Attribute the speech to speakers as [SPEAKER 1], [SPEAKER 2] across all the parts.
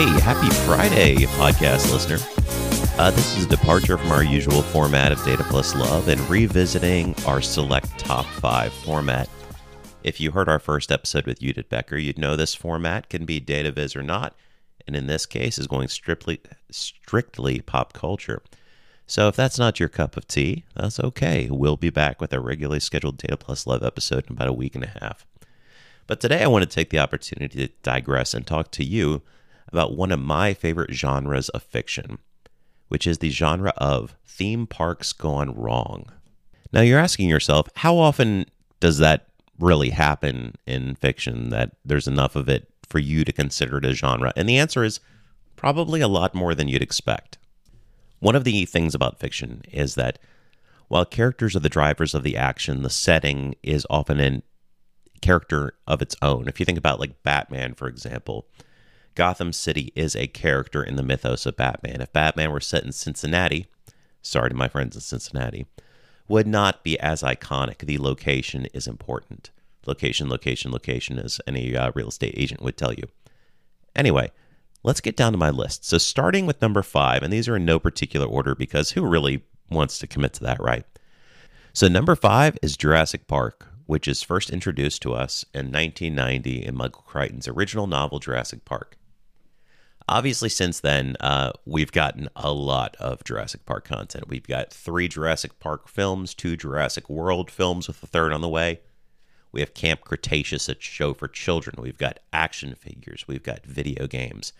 [SPEAKER 1] Hey, happy Friday, podcast listener. Uh, this is a departure from our usual format of Data Plus Love and revisiting our select top five format. If you heard our first episode with Judith Becker, you'd know this format can be data viz or not, and in this case is going strictly strictly pop culture. So if that's not your cup of tea, that's okay. We'll be back with a regularly scheduled Data Plus Love episode in about a week and a half. But today I want to take the opportunity to digress and talk to you about one of my favorite genres of fiction, which is the genre of theme parks gone wrong. Now you're asking yourself, how often does that really happen in fiction that there's enough of it for you to consider it a genre? And the answer is probably a lot more than you'd expect. One of the things about fiction is that while characters are the drivers of the action, the setting is often a character of its own. If you think about like Batman, for example, Gotham City is a character in the mythos of Batman. If Batman were set in Cincinnati, sorry to my friends in Cincinnati, would not be as iconic. The location is important. Location, location, location, as any uh, real estate agent would tell you. Anyway, let's get down to my list. So, starting with number five, and these are in no particular order because who really wants to commit to that, right? So, number five is Jurassic Park, which is first introduced to us in 1990 in Michael Crichton's original novel, Jurassic Park. Obviously, since then, uh, we've gotten a lot of Jurassic Park content. We've got three Jurassic Park films, two Jurassic World films, with a third on the way. We have Camp Cretaceous, a show for children. We've got action figures. We've got video games.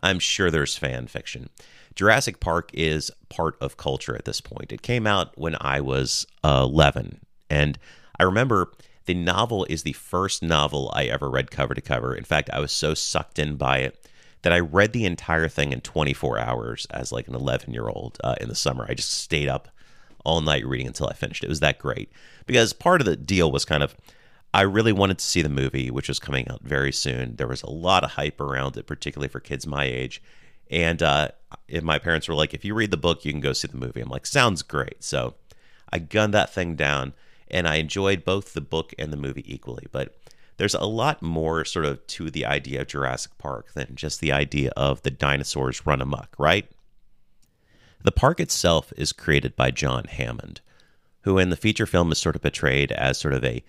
[SPEAKER 1] I'm sure there's fan fiction. Jurassic Park is part of culture at this point. It came out when I was uh, 11. And I remember the novel is the first novel I ever read cover to cover. In fact, I was so sucked in by it that I read the entire thing in 24 hours as like an 11 year old uh, in the summer. I just stayed up all night reading until I finished. It was that great because part of the deal was kind of I really wanted to see the movie, which was coming out very soon. There was a lot of hype around it, particularly for kids my age. And uh, if my parents were like, if you read the book, you can go see the movie. I'm like, sounds great. So I gunned that thing down and I enjoyed both the book and the movie equally. But there's a lot more sort of to the idea of Jurassic Park than just the idea of the dinosaurs run amok, right? The park itself is created by John Hammond, who in the feature film is sort of portrayed as sort of a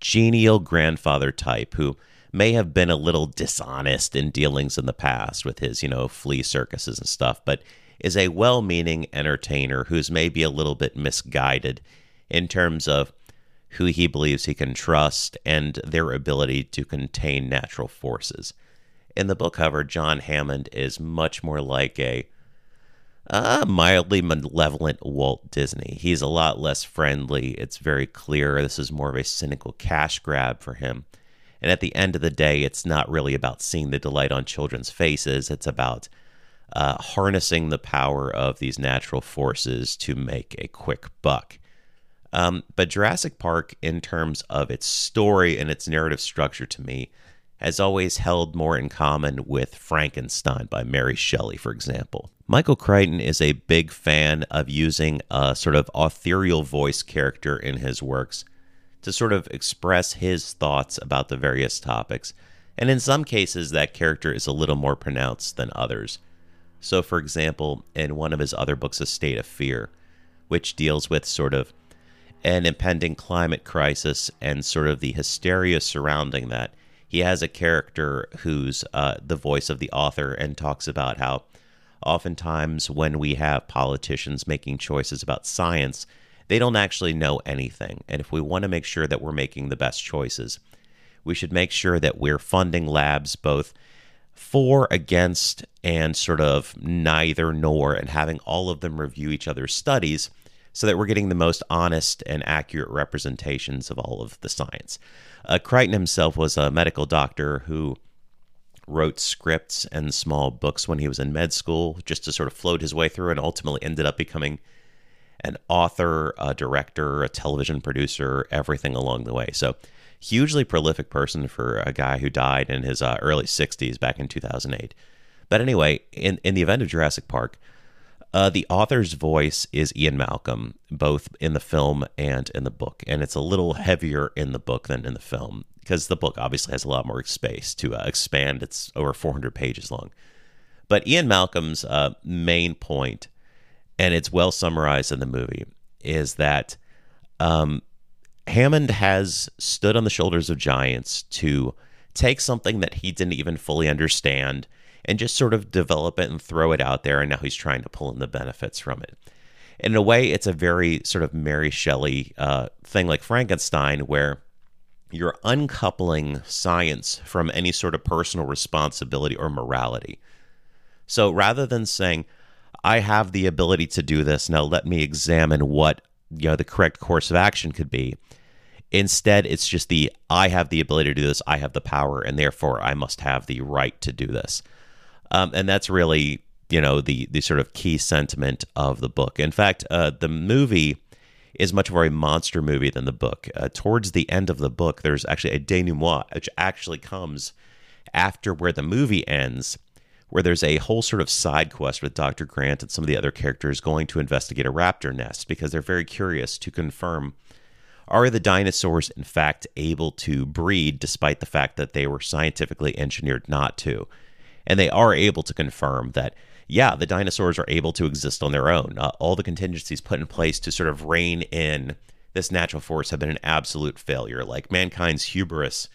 [SPEAKER 1] genial grandfather type who may have been a little dishonest in dealings in the past with his, you know, flea circuses and stuff, but is a well meaning entertainer who's maybe a little bit misguided in terms of who he believes he can trust, and their ability to contain natural forces. In the book cover, John Hammond is much more like a uh, mildly malevolent Walt Disney. He's a lot less friendly. It's very clear this is more of a cynical cash grab for him. And at the end of the day, it's not really about seeing the delight on children's faces. It's about uh, harnessing the power of these natural forces to make a quick buck. Um, but Jurassic Park, in terms of its story and its narrative structure to me, has always held more in common with Frankenstein by Mary Shelley, for example. Michael Crichton is a big fan of using a sort of ethereal voice character in his works to sort of express his thoughts about the various topics. And in some cases, that character is a little more pronounced than others. So, for example, in one of his other books, A State of Fear, which deals with sort of an impending climate crisis and sort of the hysteria surrounding that. He has a character who's uh, the voice of the author and talks about how oftentimes when we have politicians making choices about science, they don't actually know anything. And if we want to make sure that we're making the best choices, we should make sure that we're funding labs both for, against, and sort of neither nor, and having all of them review each other's studies so that we're getting the most honest and accurate representations of all of the science. Uh, Crichton himself was a medical doctor who wrote scripts and small books when he was in med school just to sort of float his way through and ultimately ended up becoming an author, a director, a television producer, everything along the way. So, hugely prolific person for a guy who died in his uh, early 60s back in 2008. But anyway, in, in the event of Jurassic Park, uh, the author's voice is Ian Malcolm, both in the film and in the book, and it's a little heavier in the book than in the film. because the book obviously has a lot more space to uh, expand. It's over 400 pages long. But Ian Malcolm's uh, main point, and it's well summarized in the movie, is that um, Hammond has stood on the shoulders of giants to take something that he didn't even fully understand and just sort of develop it and throw it out there. And now he's trying to pull in the benefits from it. in a way, it's a very sort of Mary Shelley uh, thing like Frankenstein, where you're uncoupling science from any sort of personal responsibility or morality. So rather than saying, I have the ability to do this, now let me examine what you know the correct course of action could be. Instead, it's just the I have the ability to do this, I have the power, and therefore I must have the right to do this. Um, and that's really you know the the sort of key sentiment of the book. In fact, uh, the movie is much more a monster movie than the book. Uh, towards the end of the book, there's actually a denouement, which actually comes after where the movie ends, where there's a whole sort of side quest with Dr. Grant and some of the other characters going to investigate a raptor nest because they're very curious to confirm are the dinosaurs in fact able to breed despite the fact that they were scientifically engineered not to? And they are able to confirm that yeah, the dinosaurs are able to exist on their own. Uh, all the contingencies put in place to sort of rein in this natural force have been an absolute failure. Like mankind's hubris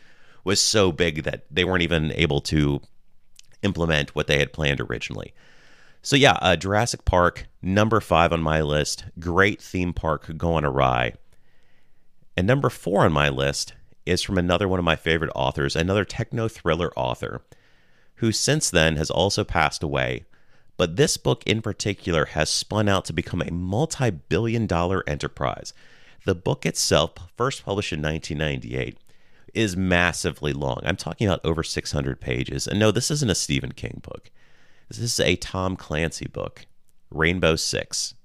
[SPEAKER 1] was so big that they weren't even able to implement what they had planned originally. So yeah, uh, Jurassic Park, number five on my list. Great theme park going awry. And number four on my list is from another one of my favorite authors, another techno thriller author, who since then has also passed away, but this book in particular has spun out to become a multi billion dollar enterprise. The book itself, first published in 1998, is massively long. I'm talking about over 600 pages. And no, this isn't a Stephen King book. This is a Tom Clancy book, Rainbow Six.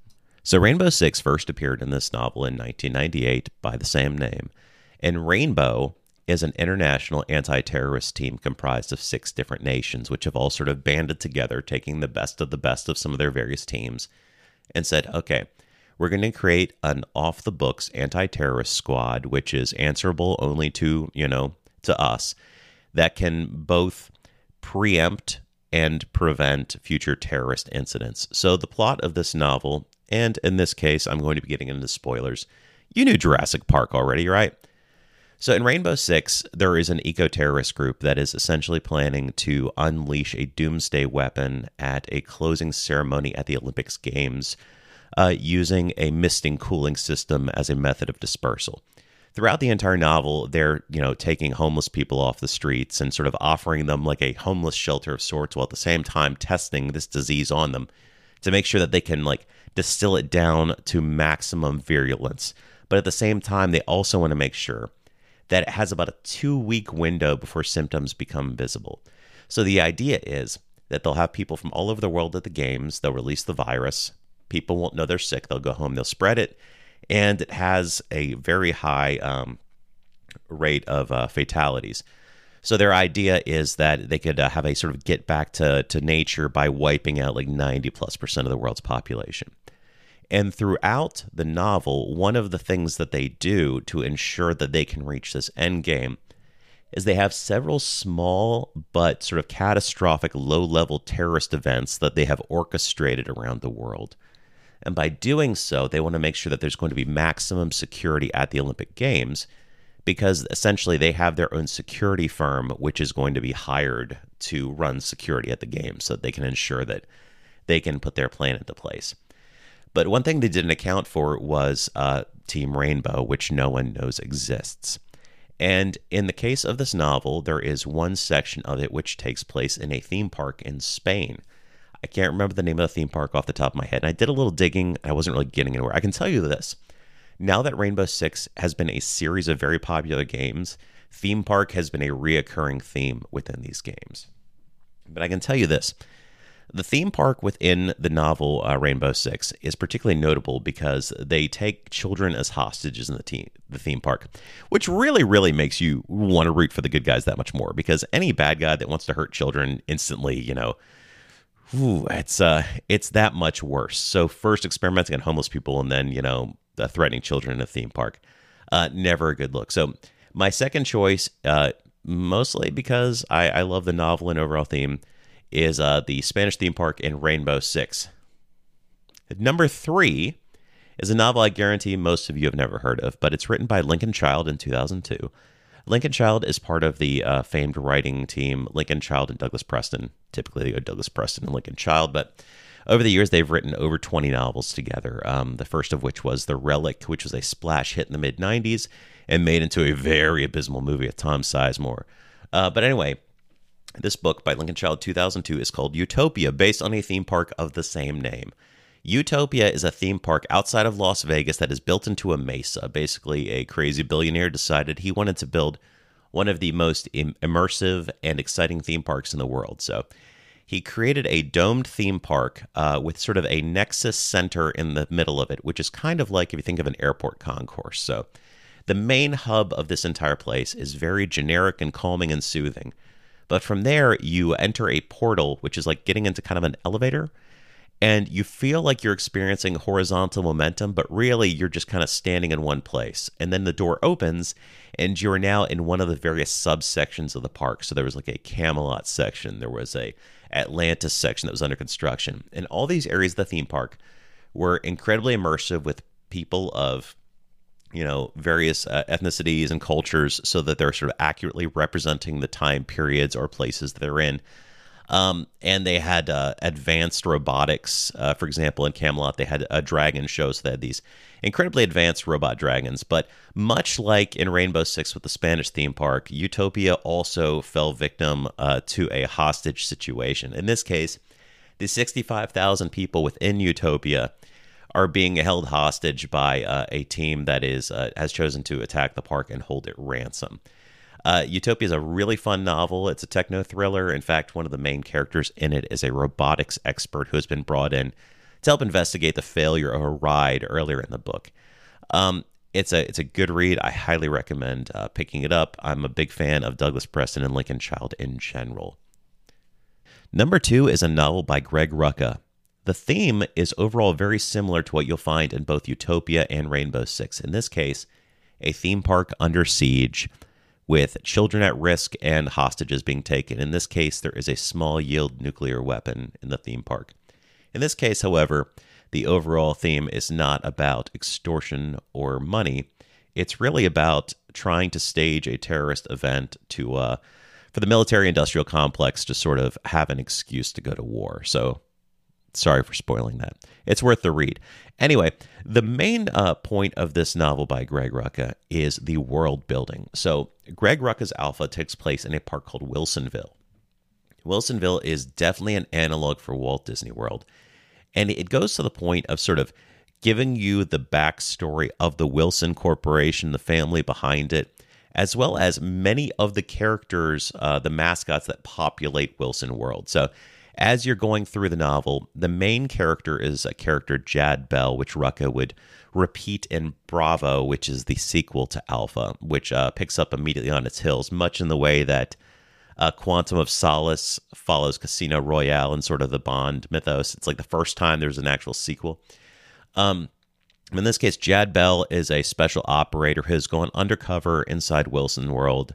[SPEAKER 1] So, Rainbow Six first appeared in this novel in 1998 by the same name. And Rainbow is an international anti terrorist team comprised of six different nations, which have all sort of banded together, taking the best of the best of some of their various teams, and said, okay, we're going to create an off the books anti terrorist squad, which is answerable only to, you know, to us, that can both preempt and prevent future terrorist incidents. So, the plot of this novel, and in this case, I'm going to be getting into spoilers. You knew Jurassic Park already, right? So in Rainbow Six, there is an eco terrorist group that is essentially planning to unleash a doomsday weapon at a closing ceremony at the Olympics Games uh, using a misting cooling system as a method of dispersal. Throughout the entire novel, they're you know taking homeless people off the streets and sort of offering them like a homeless shelter of sorts, while at the same time testing this disease on them to make sure that they can like distill it down to maximum virulence. But at the same time, they also want to make sure that it has about a two week window before symptoms become visible. So the idea is that they'll have people from all over the world at the games, they'll release the virus, people won't know they're sick, they'll go home, they'll spread it, and it has a very high um, rate of uh, fatalities. So their idea is that they could uh, have a sort of get back to, to nature by wiping out like 90 plus percent of the world's population. And throughout the novel, one of the things that they do to ensure that they can reach this end game is they have several small but sort of catastrophic low level terrorist events that they have orchestrated around the world. And by doing so, they want to make sure that there's going to be maximum security at the Olympic Games because essentially they have their own security firm, which is going to be hired to run security at the Games so that they can ensure that they can put their plan into place. But one thing they didn't account for was uh, Team Rainbow, which no one knows exists. And in the case of this novel, there is one section of it which takes place in a theme park in Spain. I can't remember the name of the theme park off the top of my head. And I did a little digging. I wasn't really getting anywhere. I can tell you this. Now that Rainbow Six has been a series of very popular games, theme park has been a reoccurring theme within these games. But I can tell you this the theme park within the novel uh, Rainbow Six is particularly notable because they take children as hostages in the, te- the theme park, which really, really makes you want to root for the good guys that much more. Because any bad guy that wants to hurt children instantly, you know, ooh, it's uh, it's that much worse. So first experimenting on homeless people, and then you know, uh, threatening children in a theme park, uh, never a good look. So My second choice, uh, mostly because I, I love the novel and overall theme, is uh, the Spanish theme park in Rainbow Six. Number three is a novel I guarantee most of you have never heard of, but it's written by Lincoln Child in 2002. Lincoln Child is part of the uh, famed writing team Lincoln Child and Douglas Preston. Typically, they go Douglas Preston and Lincoln Child, but over the years, they've written over 20 novels together. Um, the first of which was The Relic, which was a splash hit in the mid 90s and made into a very abysmal movie with Tom Sizemore. Uh, but anyway, this book by Lincoln Child 2002 is called Utopia, based on a theme park of the same name. Utopia is a theme park outside of Las Vegas that is built into a mesa. Basically, a crazy billionaire decided he wanted to build one of the most Im- immersive and exciting theme parks in the world. So he created a domed theme park uh, with sort of a nexus center in the middle of it, which is kind of like if you think of an airport concourse. So the main hub of this entire place is very generic and calming and soothing. But from there, you enter a portal, which is like getting into kind of an elevator and you feel like you're experiencing horizontal momentum, but really you're just kind of standing in one place. And then the door opens, and you're now in one of the various subsections of the park. So there was like a Camelot section, there was a Atlantis section that was under construction, and all these areas of the theme park were incredibly immersive with people of you know various uh, ethnicities and cultures so that they're sort of accurately representing the time periods or places they're in um, and they had uh, advanced robotics. Uh, for example, in Camelot, they had a dragon show, so they had these incredibly advanced robot dragons. But much like in Rainbow Six with the Spanish theme park, Utopia also fell victim uh, to a hostage situation. In this case, the 65,000 people within Utopia are being held hostage by uh, a team that is uh, has chosen to attack the park and hold it ransom. Uh, Utopia is a really fun novel. It's a techno thriller. In fact, one of the main characters in it is a robotics expert who has been brought in to help investigate the failure of a ride earlier in the book. Um, it's a it's a good read. I highly recommend uh, picking it up. I'm a big fan of Douglas Preston and Lincoln Child in general. Number two is a novel by Greg Rucka. The theme is overall very similar to what you'll find in both Utopia and Rainbow Six. In this case, a theme park under siege with children at risk and hostages being taken. In this case, there is a small yield nuclear weapon in the theme park. In this case, however, the overall theme is not about extortion or money. It's really about trying to stage a terrorist event to uh, for the military industrial complex to sort of have an excuse to go to war. So sorry for spoiling that. It's worth the read. Anyway, the main uh, point of this novel by Greg Rucka is the world building. So, Greg Rucka's Alpha takes place in a park called Wilsonville. Wilsonville is definitely an analog for Walt Disney World. And it goes to the point of sort of giving you the backstory of the Wilson Corporation, the family behind it, as well as many of the characters, uh, the mascots that populate Wilson World. So, as you're going through the novel, the main character is a character, Jad Bell, which Rucka would repeat in Bravo, which is the sequel to Alpha, which uh, picks up immediately on its heels, much in the way that uh, Quantum of Solace follows Casino Royale and sort of the Bond mythos. It's like the first time there's an actual sequel. Um, in this case, Jad Bell is a special operator who has gone undercover inside Wilson World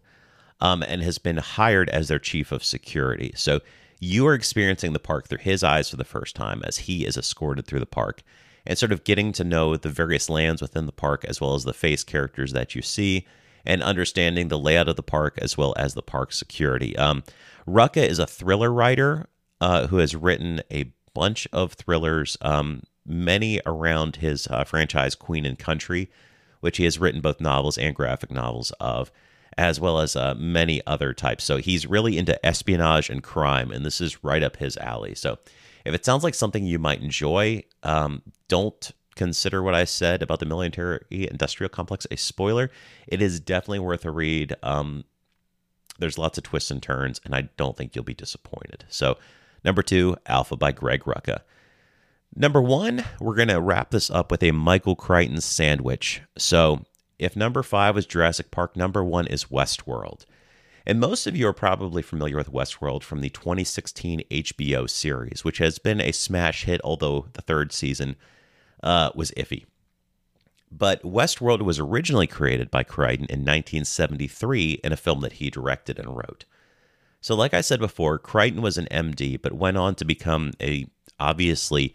[SPEAKER 1] um, and has been hired as their chief of security. So you are experiencing the park through his eyes for the first time as he is escorted through the park and sort of getting to know the various lands within the park as well as the face characters that you see and understanding the layout of the park as well as the park security. Um, Rucka is a thriller writer uh, who has written a bunch of thrillers, um, many around his uh, franchise Queen and Country, which he has written both novels and graphic novels of as well as uh, many other types. So he's really into espionage and crime, and this is right up his alley. So if it sounds like something you might enjoy, um, don't consider what I said about the military industrial complex a spoiler. It is definitely worth a read. Um, there's lots of twists and turns, and I don't think you'll be disappointed. So, number two, Alpha by Greg Rucka. Number one, we're going to wrap this up with a Michael Crichton sandwich. So, if number five was Jurassic Park, number one is Westworld. And most of you are probably familiar with Westworld from the 2016 HBO series, which has been a smash hit, although the third season uh, was iffy. But Westworld was originally created by Crichton in 1973 in a film that he directed and wrote. So, like I said before, Crichton was an MD, but went on to become a obviously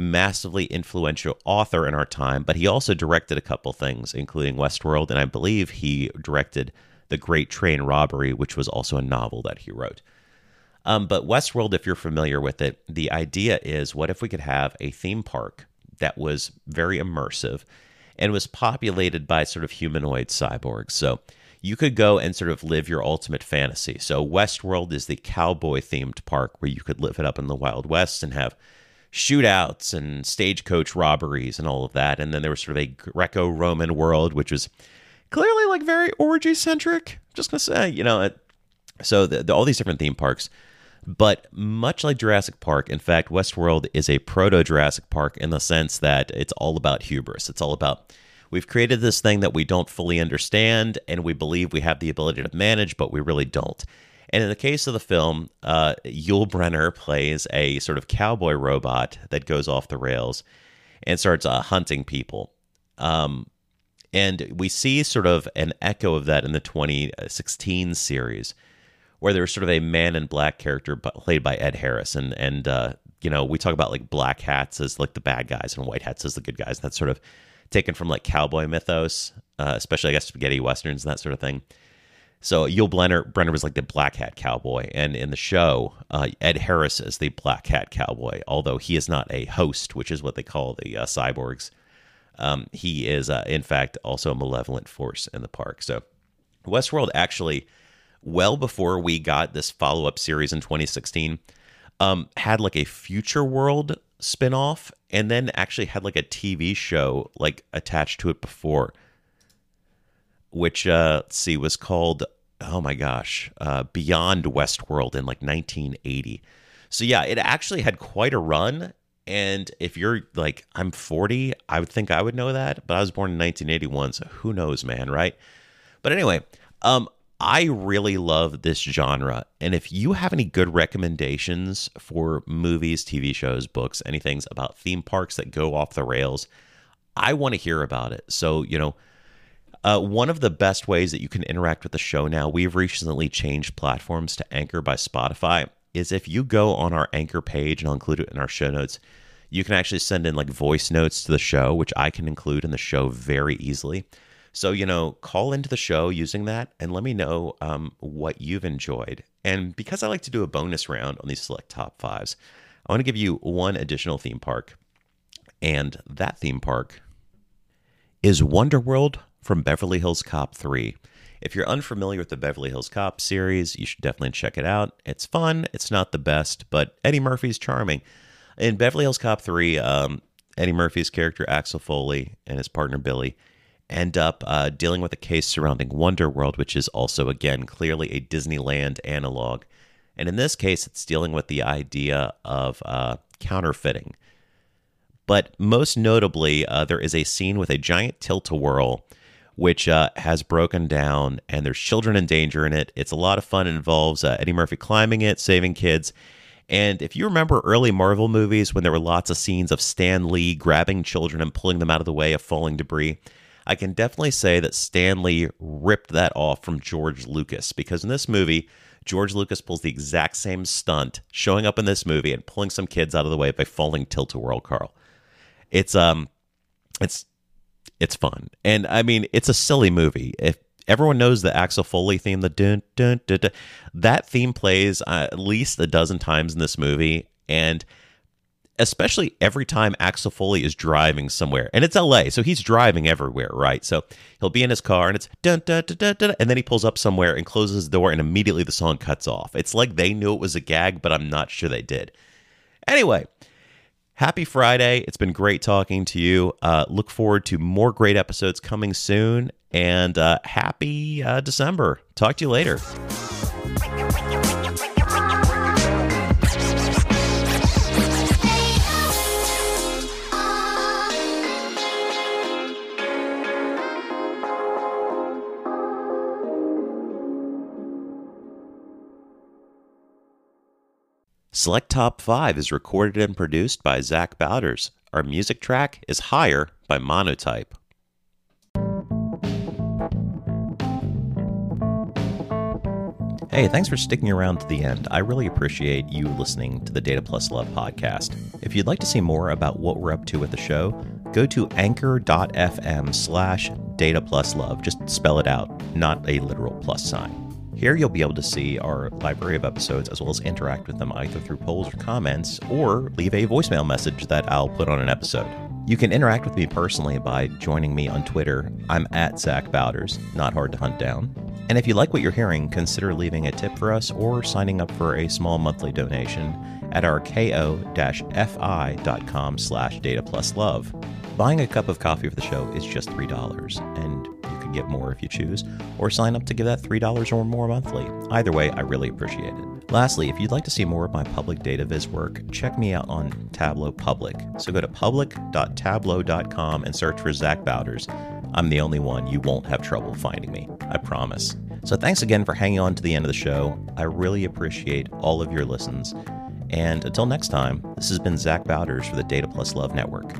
[SPEAKER 1] massively influential author in our time. But he also directed a couple things, including Westworld, and I believe he directed The Great Train Robbery, which was also a novel that he wrote. Um, but Westworld, if you're familiar with it, the idea is what if we could have a theme park that was very immersive and was populated by sort of humanoid cyborgs? So you could go and sort of live your ultimate fantasy. So Westworld is the cowboy themed park where you could live it up in the Wild West and have shootouts and stagecoach robberies and all of that. And then there was sort of a Greco Roman world, which was clearly like very orgy centric. Just gonna say, you know, it, so the, the, all these different theme parks but much like Jurassic Park, in fact, Westworld is a proto Jurassic Park in the sense that it's all about hubris. It's all about we've created this thing that we don't fully understand and we believe we have the ability to manage, but we really don't. And in the case of the film, uh, Yul Brynner plays a sort of cowboy robot that goes off the rails and starts uh, hunting people. Um, and we see sort of an echo of that in the 2016 series where there's sort of a man in black character played by Ed Harris, and and uh, you know we talk about like black hats as like the bad guys and white hats as the good guys. And that's sort of taken from like cowboy mythos, uh, especially I guess spaghetti westerns and that sort of thing. So Yul Brynner, Brynner was like the black hat cowboy, and in the show, uh, Ed Harris is the black hat cowboy. Although he is not a host, which is what they call the uh, cyborgs, um, he is uh, in fact also a malevolent force in the park. So Westworld actually well before we got this follow up series in 2016, um, had like a future world spinoff and then actually had like a TV show like attached to it before, which uh, let's see was called oh my gosh uh, Beyond Westworld in like 1980. So yeah, it actually had quite a run. And if you're like I'm 40, I would think I would know that, but I was born in 1981, so who knows, man, right? But anyway, um, I really love this genre. And if you have any good recommendations for movies, TV shows, books, anything about theme parks that go off the rails, I want to hear about it. So, you know, uh, one of the best ways that you can interact with the show now, we've recently changed platforms to Anchor by Spotify, is if you go on our Anchor page, and I'll include it in our show notes, you can actually send in like voice notes to the show, which I can include in the show very easily. So, you know, call into the show using that and let me know um, what you've enjoyed. And because I like to do a bonus round on these select top fives, I want to give you one additional theme park. And that theme park is Wonderworld from Beverly Hills Cop 3. If you're unfamiliar with the Beverly Hills Cop series, you should definitely check it out. It's fun. It's not the best, but Eddie Murphy's charming. In Beverly Hills Cop 3, um, Eddie Murphy's character Axel Foley and his partner Billy end up uh, dealing with a case surrounding Wonderworld, which is also, again, clearly a Disneyland analog. And in this case, it's dealing with the idea of uh, counterfeiting. But most notably, uh, there is a scene with a giant tilt a whirl, which uh, has broken down, and there's children in danger in it. It's a lot of fun. It involves uh, Eddie Murphy climbing it, saving kids. And if you remember early Marvel movies when there were lots of scenes of Stan Lee grabbing children and pulling them out of the way of falling debris, I can definitely say that Stan Lee ripped that off from George Lucas because in this movie, George Lucas pulls the exact same stunt showing up in this movie and pulling some kids out of the way by falling tilt a whirl, Carl. It's um it's it's fun. And I mean, it's a silly movie. If everyone knows the Axel Foley theme, the dun dun dun, dun that theme plays uh, at least a dozen times in this movie and especially every time Axel Foley is driving somewhere. And it's LA, so he's driving everywhere, right? So he'll be in his car and it's dun, dun, dun, dun, dun, and then he pulls up somewhere and closes the door and immediately the song cuts off. It's like they knew it was a gag, but I'm not sure they did. Anyway, happy Friday. It's been great talking to you. Uh, look forward to more great episodes coming soon and uh, happy uh, December. Talk to you later. Select Top 5 is recorded and produced by Zach Bowders. Our music track is Higher by Monotype. Hey, thanks for sticking around to the end. I really appreciate you listening to the Data Plus Love podcast. If you'd like to see more about what we're up to at the show, go to anchor.fm slash data plus love. Just spell it out, not a literal plus sign. Here you'll be able to see our library of episodes as well as interact with them either through polls or comments or leave a voicemail message that I'll put on an episode. You can interact with me personally by joining me on Twitter. I'm at Zach Bowders, not hard to hunt down. And if you like what you're hearing, consider leaving a tip for us or signing up for a small monthly donation at our ko-fi.com slash data plus love. Buying a cup of coffee for the show is just $3, and get more if you choose, or sign up to give that $3 or more monthly. Either way, I really appreciate it. Lastly, if you'd like to see more of my public data viz work, check me out on Tableau Public. So go to public.tableau.com and search for Zach Bowders. I'm the only one. You won't have trouble finding me. I promise. So thanks again for hanging on to the end of the show. I really appreciate all of your listens. And until next time, this has been Zach Bowders for the Data Plus Love Network.